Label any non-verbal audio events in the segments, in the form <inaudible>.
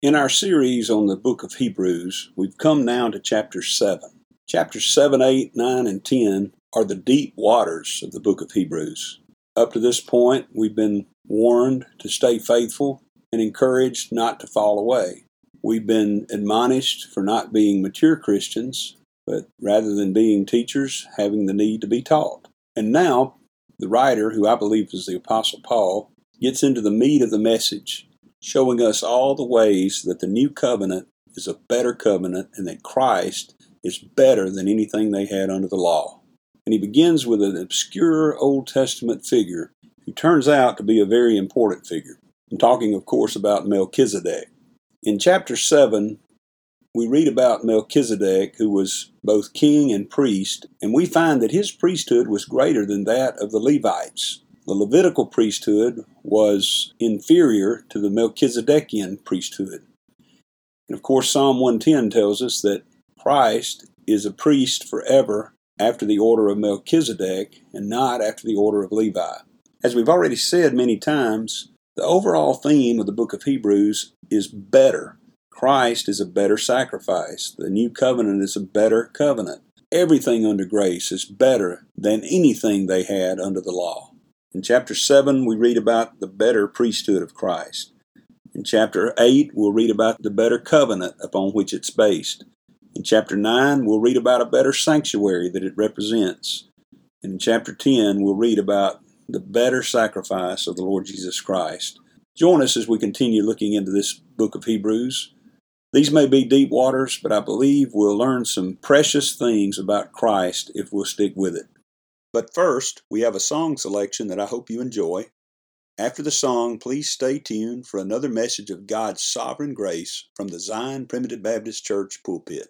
In our series on the book of Hebrews, we've come now to chapter 7. Chapters 7, 8, 9, and 10 are the deep waters of the book of Hebrews. Up to this point, we've been warned to stay faithful and encouraged not to fall away. We've been admonished for not being mature Christians, but rather than being teachers, having the need to be taught. And now, the writer, who I believe is the Apostle Paul, gets into the meat of the message showing us all the ways that the new covenant is a better covenant and that Christ is better than anything they had under the law. And he begins with an obscure Old Testament figure who turns out to be a very important figure. I'm talking, of course, about Melchizedek. In chapter 7, we read about Melchizedek, who was both king and priest, and we find that his priesthood was greater than that of the Levites. The Levitical priesthood was inferior to the Melchizedekian priesthood. And of course, Psalm 110 tells us that Christ is a priest forever after the order of Melchizedek and not after the order of Levi. As we've already said many times, the overall theme of the book of Hebrews is better. Christ is a better sacrifice. The new covenant is a better covenant. Everything under grace is better than anything they had under the law. In chapter 7, we read about the better priesthood of Christ. In chapter 8, we'll read about the better covenant upon which it's based. In chapter 9, we'll read about a better sanctuary that it represents. And in chapter 10, we'll read about the better sacrifice of the Lord Jesus Christ. Join us as we continue looking into this book of Hebrews. These may be deep waters, but I believe we'll learn some precious things about Christ if we'll stick with it. But first, we have a song selection that I hope you enjoy. After the song, please stay tuned for another message of God's sovereign grace from the Zion Primitive Baptist Church pulpit.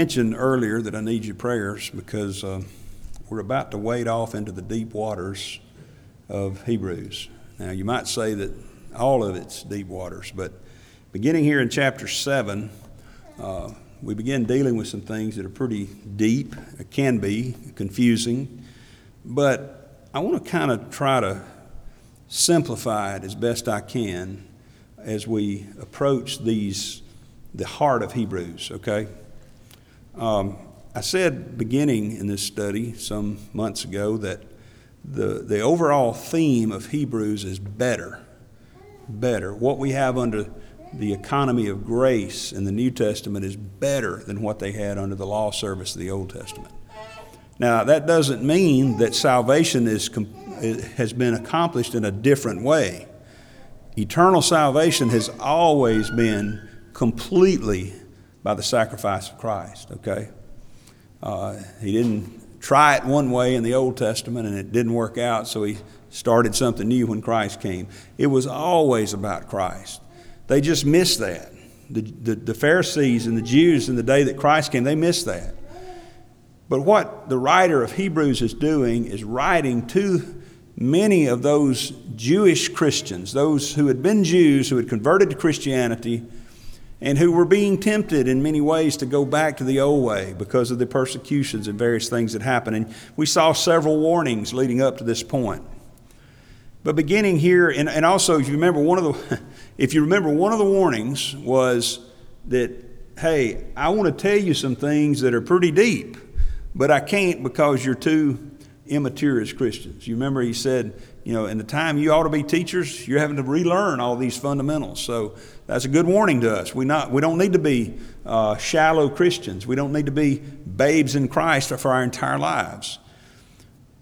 Mentioned earlier that I need your prayers because uh, we're about to wade off into the deep waters of Hebrews. Now, you might say that all of it's deep waters, but beginning here in chapter 7, uh, we begin dealing with some things that are pretty deep, can be confusing, but I want to kind of try to simplify it as best I can as we approach these the heart of Hebrews, okay? Um, I said beginning in this study some months ago that the, the overall theme of Hebrews is better. Better. What we have under the economy of grace in the New Testament is better than what they had under the law service of the Old Testament. Now, that doesn't mean that salvation is, has been accomplished in a different way. Eternal salvation has always been completely by the sacrifice of Christ, okay? Uh, he didn't try it one way in the Old Testament and it didn't work out, so he started something new when Christ came. It was always about Christ. They just missed that. The, the, the Pharisees and the Jews in the day that Christ came, they missed that. But what the writer of Hebrews is doing is writing to many of those Jewish Christians, those who had been Jews, who had converted to Christianity, and who were being tempted in many ways to go back to the old way because of the persecutions and various things that happened. And we saw several warnings leading up to this point. But beginning here, and, and also if you remember one of the <laughs> if you remember one of the warnings was that, hey, I want to tell you some things that are pretty deep, but I can't because you're too immature as Christians. You remember he said, you know, in the time you ought to be teachers, you're having to relearn all these fundamentals. So that's a good warning to us. We, not, we don't need to be uh, shallow Christians. We don't need to be babes in Christ for our entire lives.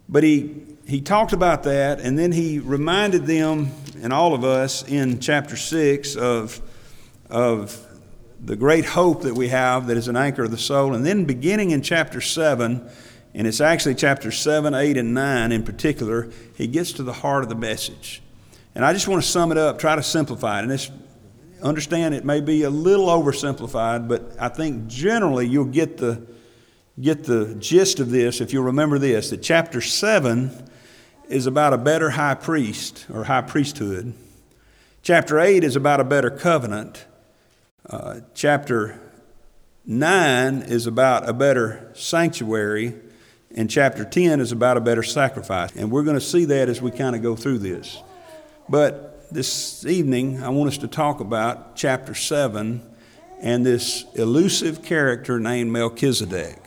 But he, he talked about that, and then he reminded them and all of us in chapter 6 of, of the great hope that we have that is an anchor of the soul. And then beginning in chapter 7, and it's actually chapter 7, 8, and 9 in particular, he gets to the heart of the message. And I just want to sum it up, try to simplify it. And this, understand it may be a little oversimplified, but I think generally you'll get the, get the gist of this if you'll remember this that chapter 7 is about a better high priest or high priesthood. Chapter 8 is about a better covenant. Uh, chapter 9 is about a better sanctuary and chapter 10 is about a better sacrifice. And we're going to see that as we kind of go through this. But this evening, I want us to talk about chapter 7 and this elusive character named Melchizedek.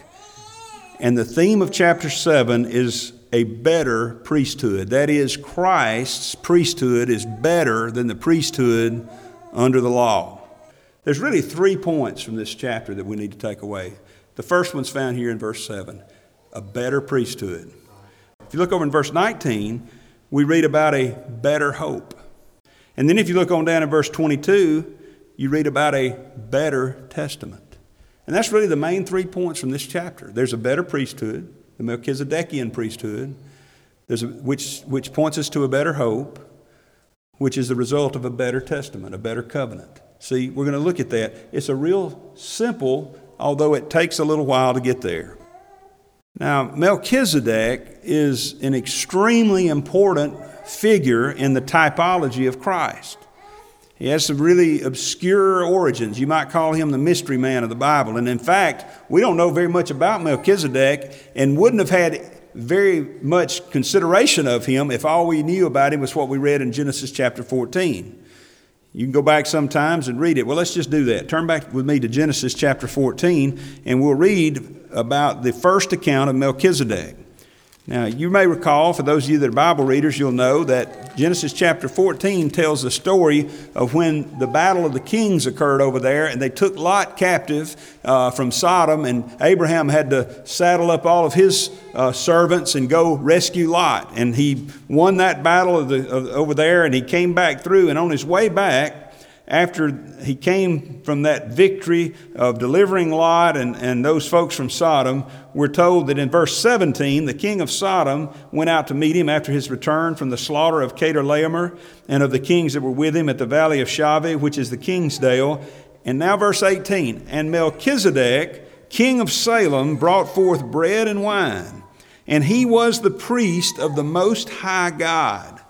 And the theme of chapter 7 is a better priesthood. That is, Christ's priesthood is better than the priesthood under the law. There's really three points from this chapter that we need to take away. The first one's found here in verse 7 a better priesthood. If you look over in verse 19, we read about a better hope. And then if you look on down in verse 22, you read about a better testament. And that's really the main three points from this chapter. There's a better priesthood, the Melchizedekian priesthood, there's a, which, which points us to a better hope, which is the result of a better testament, a better covenant. See, we're going to look at that. It's a real simple, although it takes a little while to get there. Now, Melchizedek is an extremely important figure in the typology of Christ. He has some really obscure origins. You might call him the mystery man of the Bible. And in fact, we don't know very much about Melchizedek and wouldn't have had very much consideration of him if all we knew about him was what we read in Genesis chapter 14. You can go back sometimes and read it. Well, let's just do that. Turn back with me to Genesis chapter 14, and we'll read about the first account of Melchizedek. Now, you may recall, for those of you that are Bible readers, you'll know that Genesis chapter 14 tells the story of when the battle of the kings occurred over there, and they took Lot captive uh, from Sodom, and Abraham had to saddle up all of his uh, servants and go rescue Lot. And he won that battle of the, of, over there, and he came back through, and on his way back, after he came from that victory of delivering Lot and, and those folks from Sodom, we're told that in verse 17, the king of Sodom went out to meet him after his return from the slaughter of Chedorlaomer and of the kings that were with him at the valley of Shaveh, which is the king's dale. And now, verse 18, and Melchizedek king of Salem, brought forth bread and wine, and he was the priest of the Most High God.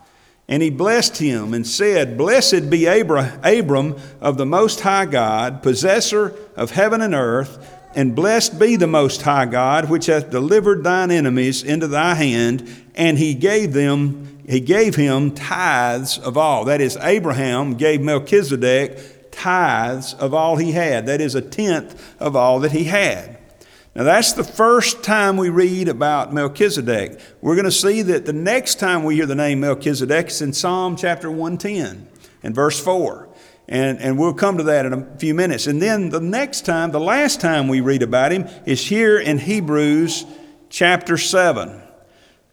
And he blessed him and said, Blessed be Abram of the Most High God, possessor of heaven and earth, and blessed be the Most High God, which hath delivered thine enemies into thy hand. And he gave them, he gave him tithes of all. That is, Abraham gave Melchizedek tithes of all he had. That is, a tenth of all that he had. Now, that's the first time we read about Melchizedek. We're going to see that the next time we hear the name Melchizedek is in Psalm chapter 110 and verse 4. And, and we'll come to that in a few minutes. And then the next time, the last time we read about him, is here in Hebrews chapter 7.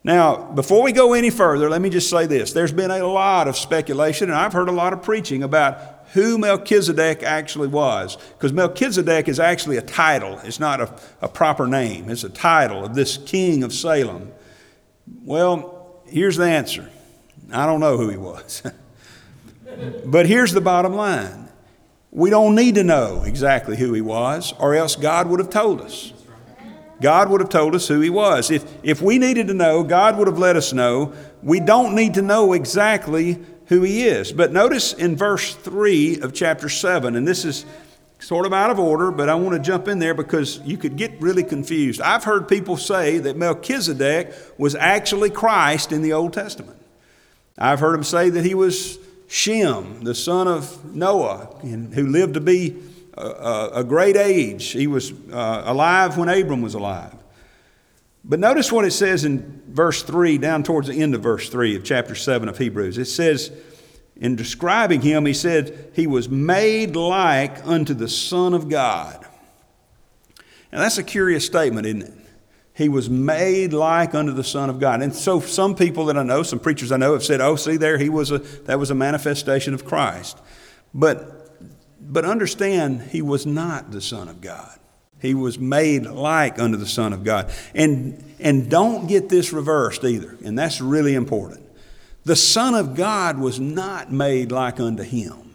Now, before we go any further, let me just say this. There's been a lot of speculation, and I've heard a lot of preaching about who Melchizedek actually was. Because Melchizedek is actually a title, it's not a, a proper name, it's a title of this king of Salem. Well, here's the answer I don't know who he was. <laughs> but here's the bottom line we don't need to know exactly who he was, or else God would have told us. God would have told us who he was. If, if we needed to know, God would have let us know. We don't need to know exactly who he is. But notice in verse 3 of chapter 7, and this is sort of out of order, but I want to jump in there because you could get really confused. I've heard people say that Melchizedek was actually Christ in the Old Testament. I've heard them say that he was Shem, the son of Noah, who lived to be a, great age. He was uh, alive when Abram was alive. But notice what it says in verse 3, down towards the end of verse 3 of chapter 7 of Hebrews. It says, in describing him, he said, He was made like unto the Son of God. Now that's a curious statement, isn't it? He was made like unto the Son of God. And so some people that I know, some preachers I know, have said, Oh, see there, he was a that was a manifestation of Christ. But but understand he was not the Son of God. He was made like unto the Son of God. And, and don't get this reversed either, and that's really important. The Son of God was not made like unto him.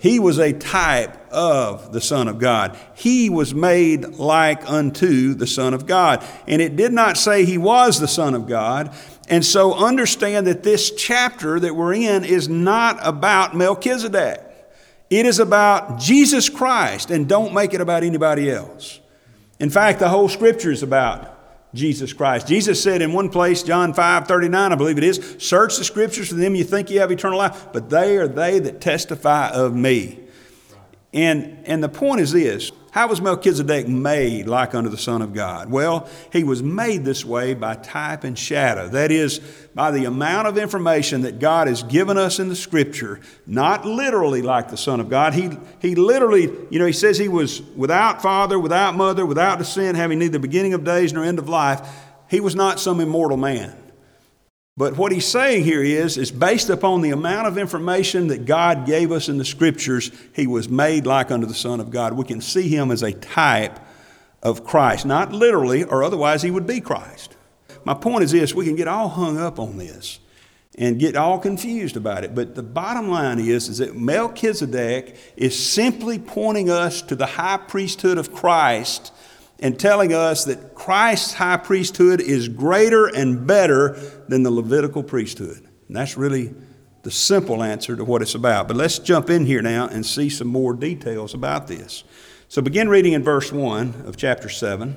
He was a type of the Son of God. He was made like unto the Son of God. And it did not say he was the Son of God. And so understand that this chapter that we're in is not about Melchizedek. It is about Jesus Christ, and don't make it about anybody else. In fact, the whole scripture is about Jesus Christ. Jesus said in one place, John 5 39, I believe it is, search the scriptures for them you think you have eternal life, but they are they that testify of me. And, and the point is this how was Melchizedek made like unto the Son of God? Well, he was made this way by type and shadow. That is, by the amount of information that God has given us in the Scripture, not literally like the Son of God. He, he literally, you know, he says he was without father, without mother, without descent, having neither beginning of days nor end of life. He was not some immortal man. But what he's saying here is, is based upon the amount of information that God gave us in the scriptures, he was made like unto the Son of God. We can see him as a type of Christ, not literally, or otherwise he would be Christ. My point is this we can get all hung up on this and get all confused about it. But the bottom line is, is that Melchizedek is simply pointing us to the high priesthood of Christ and telling us that Christ's high priesthood is greater and better than the Levitical priesthood. And that's really the simple answer to what it's about. But let's jump in here now and see some more details about this. So begin reading in verse 1 of chapter 7.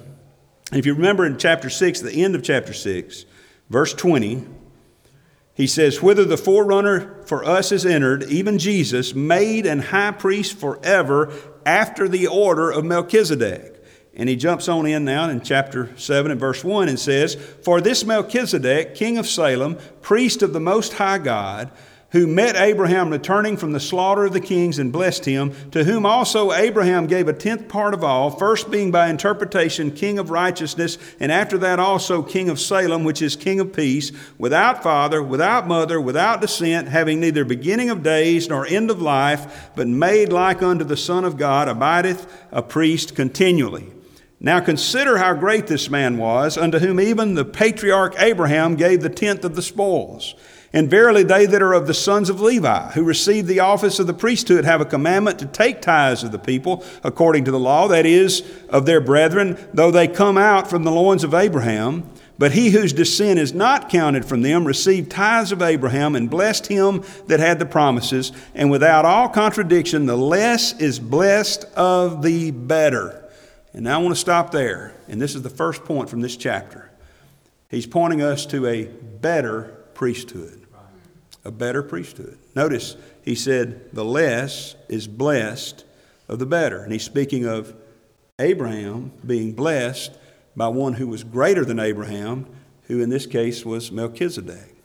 And if you remember in chapter 6, the end of chapter 6, verse 20, he says, Whither the forerunner for us is entered, even Jesus, made an high priest forever after the order of Melchizedek. And he jumps on in now in chapter 7 and verse 1 and says, For this Melchizedek, king of Salem, priest of the Most High God, who met Abraham returning from the slaughter of the kings and blessed him, to whom also Abraham gave a tenth part of all, first being by interpretation king of righteousness, and after that also king of Salem, which is king of peace, without father, without mother, without descent, having neither beginning of days nor end of life, but made like unto the Son of God, abideth a priest continually. Now consider how great this man was, unto whom even the patriarch Abraham gave the tenth of the spoils. And verily, they that are of the sons of Levi, who receive the office of the priesthood, have a commandment to take tithes of the people according to the law, that is, of their brethren, though they come out from the loins of Abraham. But he whose descent is not counted from them received tithes of Abraham and blessed him that had the promises. And without all contradiction, the less is blessed of the better. And now I want to stop there. And this is the first point from this chapter. He's pointing us to a better priesthood. A better priesthood. Notice he said, the less is blessed of the better. And he's speaking of Abraham being blessed by one who was greater than Abraham, who in this case was Melchizedek.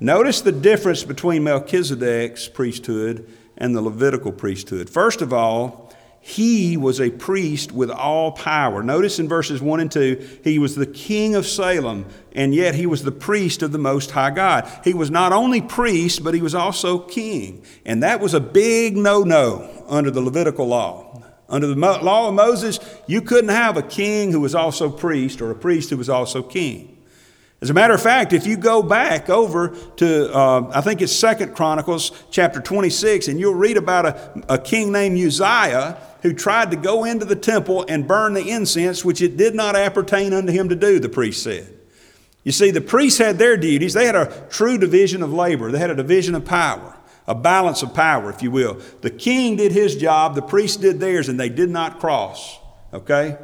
Notice the difference between Melchizedek's priesthood and the Levitical priesthood. First of all, he was a priest with all power. Notice in verses 1 and 2, he was the king of Salem, and yet he was the priest of the Most High God. He was not only priest, but he was also king. And that was a big no no under the Levitical law. Under the law of Moses, you couldn't have a king who was also priest or a priest who was also king. As a matter of fact, if you go back over to, uh, I think it's Second Chronicles chapter 26, and you'll read about a, a king named Uzziah who tried to go into the temple and burn the incense, which it did not appertain unto him to do, the priest said. You see, the priests had their duties. They had a true division of labor, they had a division of power a balance of power, if you will. The king did his job, the priests did theirs, and they did not cross. Okay?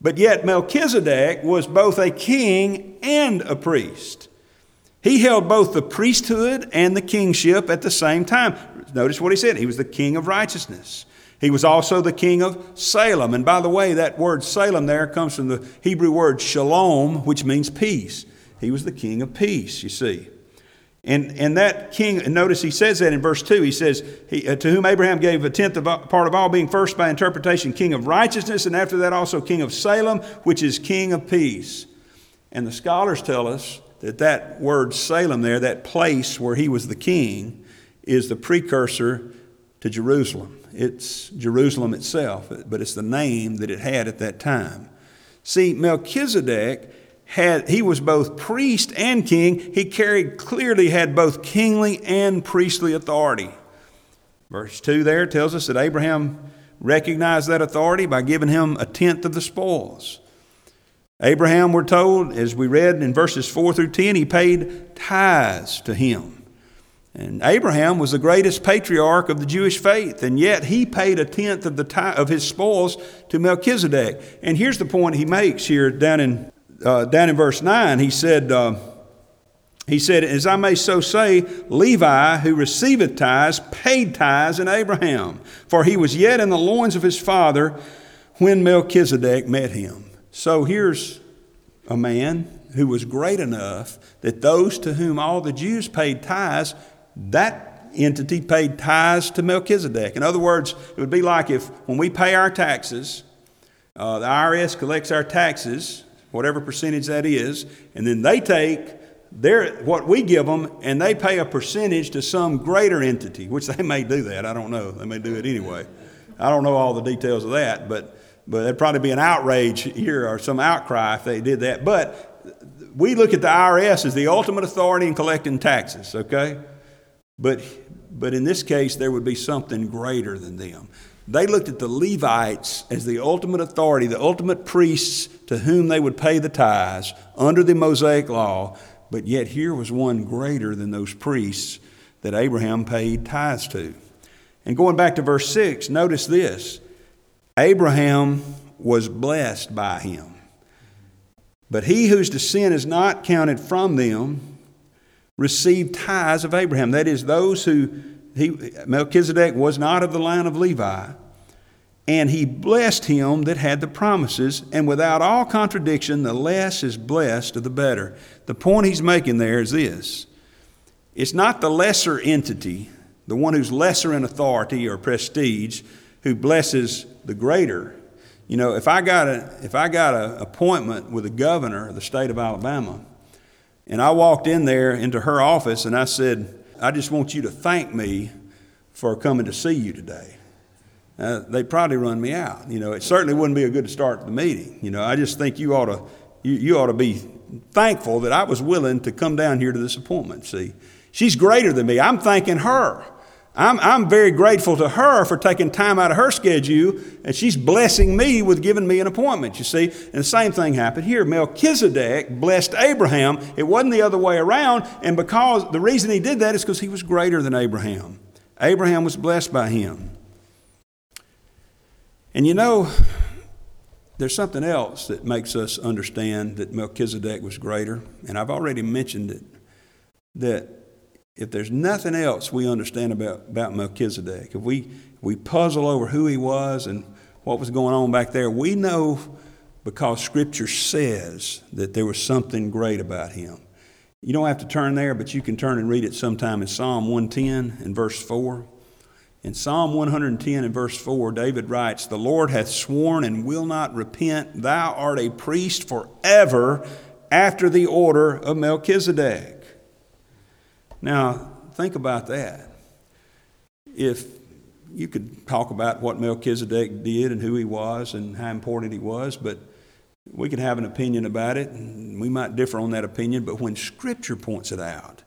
But yet, Melchizedek was both a king and a priest. He held both the priesthood and the kingship at the same time. Notice what he said. He was the king of righteousness. He was also the king of Salem. And by the way, that word Salem there comes from the Hebrew word shalom, which means peace. He was the king of peace, you see. And, and that king, notice he says that in verse 2. He says, he, uh, To whom Abraham gave a tenth of part of all, being first by interpretation king of righteousness, and after that also king of Salem, which is king of peace. And the scholars tell us that that word Salem there, that place where he was the king, is the precursor to Jerusalem. It's Jerusalem itself, but it's the name that it had at that time. See, Melchizedek had he was both priest and king. He carried clearly had both kingly and priestly authority. Verse 2 there tells us that Abraham recognized that authority by giving him a tenth of the spoils. Abraham, we're told, as we read in verses 4 through 10, he paid tithes to him. And Abraham was the greatest patriarch of the Jewish faith, and yet he paid a tenth of, the of his spoils to Melchizedek. And here's the point he makes here down in uh, down in verse 9, he said, uh, he said, As I may so say, Levi, who receiveth tithes, paid tithes in Abraham, for he was yet in the loins of his father when Melchizedek met him. So here's a man who was great enough that those to whom all the Jews paid tithes, that entity paid tithes to Melchizedek. In other words, it would be like if when we pay our taxes, uh, the IRS collects our taxes whatever percentage that is, and then they take their, what we give them and they pay a percentage to some greater entity, which they may do that. I don't know. They may do it anyway. I don't know all the details of that, but, but there'd probably be an outrage here or some outcry if they did that. But we look at the IRS as the ultimate authority in collecting taxes, okay? But, but in this case, there would be something greater than them. They looked at the Levites as the ultimate authority, the ultimate priests to whom they would pay the tithes under the Mosaic law, but yet here was one greater than those priests that Abraham paid tithes to. And going back to verse 6, notice this Abraham was blessed by him. But he whose descent is not counted from them received tithes of Abraham. That is, those who he, Melchizedek was not of the line of Levi, and he blessed him that had the promises, and without all contradiction, the less is blessed of the better. The point he's making there is this it's not the lesser entity, the one who's lesser in authority or prestige, who blesses the greater. You know, if I got a if I got an appointment with the governor of the state of Alabama, and I walked in there into her office and I said, I just want you to thank me for coming to see you today. Uh, they'd probably run me out. You know, it certainly wouldn't be a good start to the meeting. You know, I just think you ought to, you, you ought to be thankful that I was willing to come down here to this appointment. See, she's greater than me. I'm thanking her. I'm, I'm very grateful to her for taking time out of her schedule, and she's blessing me with giving me an appointment, you see. And the same thing happened here. Melchizedek blessed Abraham. It wasn't the other way around, and because the reason he did that is because he was greater than Abraham. Abraham was blessed by him. And you know, there's something else that makes us understand that Melchizedek was greater, and I've already mentioned it. That if there's nothing else we understand about, about Melchizedek, if we, we puzzle over who he was and what was going on back there, we know because Scripture says that there was something great about him. You don't have to turn there, but you can turn and read it sometime in Psalm 110 and verse 4. In Psalm 110 and verse 4, David writes, The Lord hath sworn and will not repent. Thou art a priest forever after the order of Melchizedek. Now, think about that. If you could talk about what Melchizedek did and who he was and how important he was, but we could have an opinion about it, and we might differ on that opinion, but when Scripture points it out,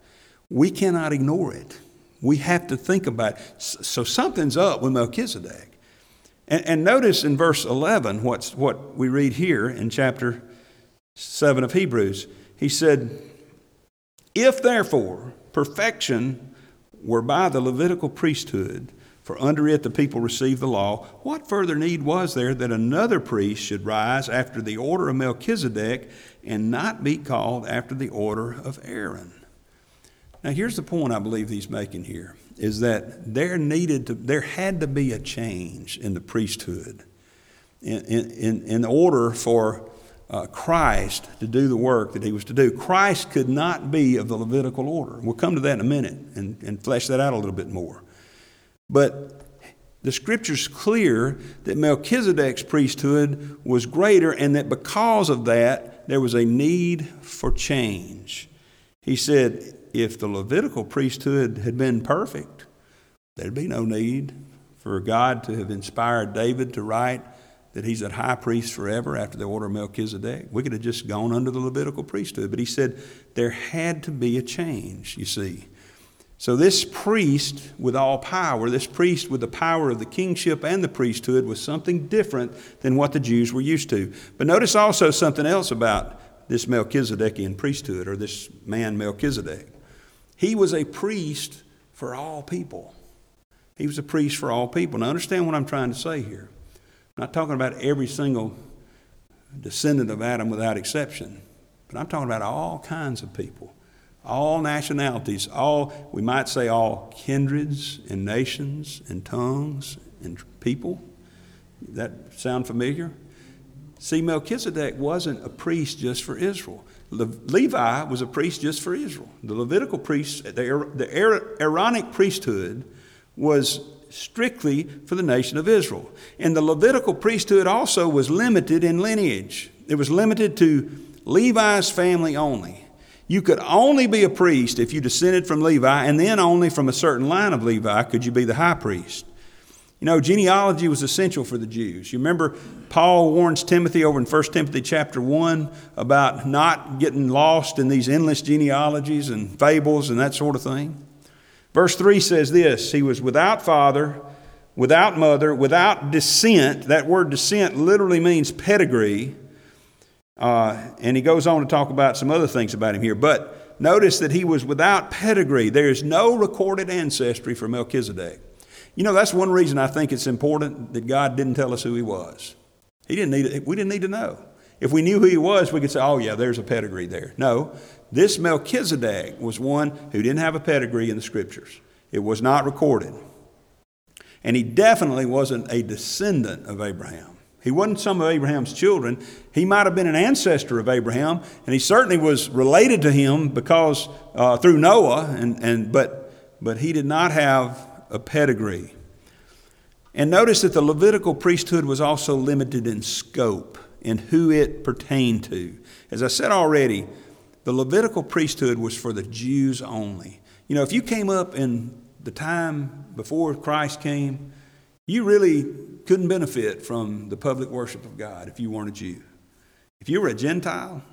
we cannot ignore it. We have to think about it. So something's up with Melchizedek. And, and notice in verse 11 what's, what we read here in chapter 7 of Hebrews. He said, If therefore perfection were by the Levitical priesthood, for under it the people received the law, what further need was there that another priest should rise after the order of Melchizedek and not be called after the order of Aaron? Now, here's the point I believe he's making here is that there needed to, there had to be a change in the priesthood in, in, in order for uh, Christ to do the work that he was to do. Christ could not be of the Levitical order. We'll come to that in a minute and, and flesh that out a little bit more. But the scripture's clear that Melchizedek's priesthood was greater and that because of that, there was a need for change. He said, if the Levitical priesthood had been perfect, there'd be no need for God to have inspired David to write that he's a high priest forever after the order of Melchizedek. We could have just gone under the Levitical priesthood. But he said there had to be a change, you see. So, this priest with all power, this priest with the power of the kingship and the priesthood, was something different than what the Jews were used to. But notice also something else about this Melchizedekian priesthood, or this man Melchizedek. He was a priest for all people. He was a priest for all people. Now, understand what I'm trying to say here. Not talking about every single descendant of Adam without exception, but I'm talking about all kinds of people, all nationalities, all, we might say, all kindreds and nations and tongues and people. That sound familiar? See, Melchizedek wasn't a priest just for Israel. Levi was a priest just for Israel. The Levitical priest, the, the Aaronic priesthood was strictly for the nation of Israel. And the Levitical priesthood also was limited in lineage, it was limited to Levi's family only. You could only be a priest if you descended from Levi, and then only from a certain line of Levi could you be the high priest. You know, genealogy was essential for the Jews. You remember Paul warns Timothy over in 1 Timothy chapter 1 about not getting lost in these endless genealogies and fables and that sort of thing? Verse 3 says this He was without father, without mother, without descent. That word descent literally means pedigree. Uh, and he goes on to talk about some other things about him here. But notice that he was without pedigree. There is no recorded ancestry for Melchizedek. You know, that's one reason I think it's important that God didn't tell us who he was. He didn't need, we didn't need to know. If we knew who he was, we could say, oh, yeah, there's a pedigree there. No, this Melchizedek was one who didn't have a pedigree in the scriptures, it was not recorded. And he definitely wasn't a descendant of Abraham. He wasn't some of Abraham's children. He might have been an ancestor of Abraham, and he certainly was related to him because uh, through Noah, and, and, but, but he did not have a pedigree. And notice that the Levitical priesthood was also limited in scope in who it pertained to. As I said already, the Levitical priesthood was for the Jews only. You know, if you came up in the time before Christ came, you really couldn't benefit from the public worship of God if you weren't a Jew. If you were a Gentile,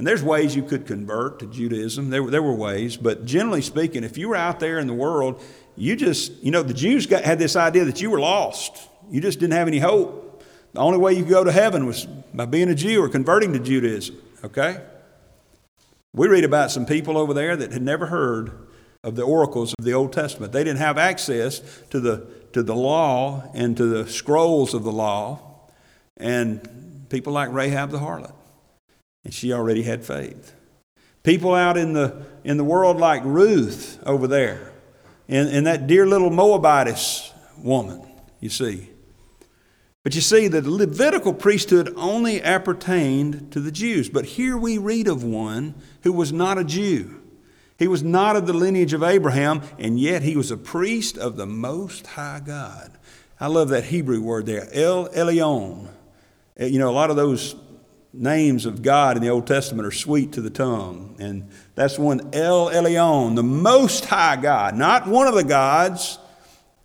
And there's ways you could convert to Judaism. There, there were ways, but generally speaking, if you were out there in the world, you just, you know, the Jews got, had this idea that you were lost. You just didn't have any hope. The only way you could go to heaven was by being a Jew or converting to Judaism, okay? We read about some people over there that had never heard of the oracles of the Old Testament. They didn't have access to the, to the law and to the scrolls of the law. And people like Rahab the harlot. And she already had faith. People out in the, in the world like Ruth over there, and, and that dear little Moabitess woman, you see. But you see, the Levitical priesthood only appertained to the Jews. But here we read of one who was not a Jew. He was not of the lineage of Abraham, and yet he was a priest of the Most High God. I love that Hebrew word there, El Elyon. Eh, you know, a lot of those names of God in the Old Testament are sweet to the tongue. And that's one El Elyon, the Most High God, not one of the gods,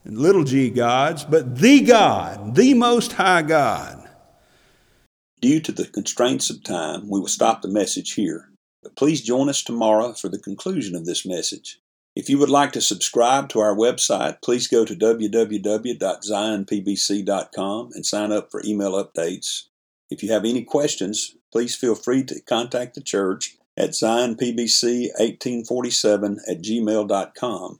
little g gods, but the God, the Most High God. Due to the constraints of time, we will stop the message here. But please join us tomorrow for the conclusion of this message. If you would like to subscribe to our website, please go to www.zionpbc.com and sign up for email updates. If you have any questions, please feel free to contact the church at zionpbc1847 at gmail.com.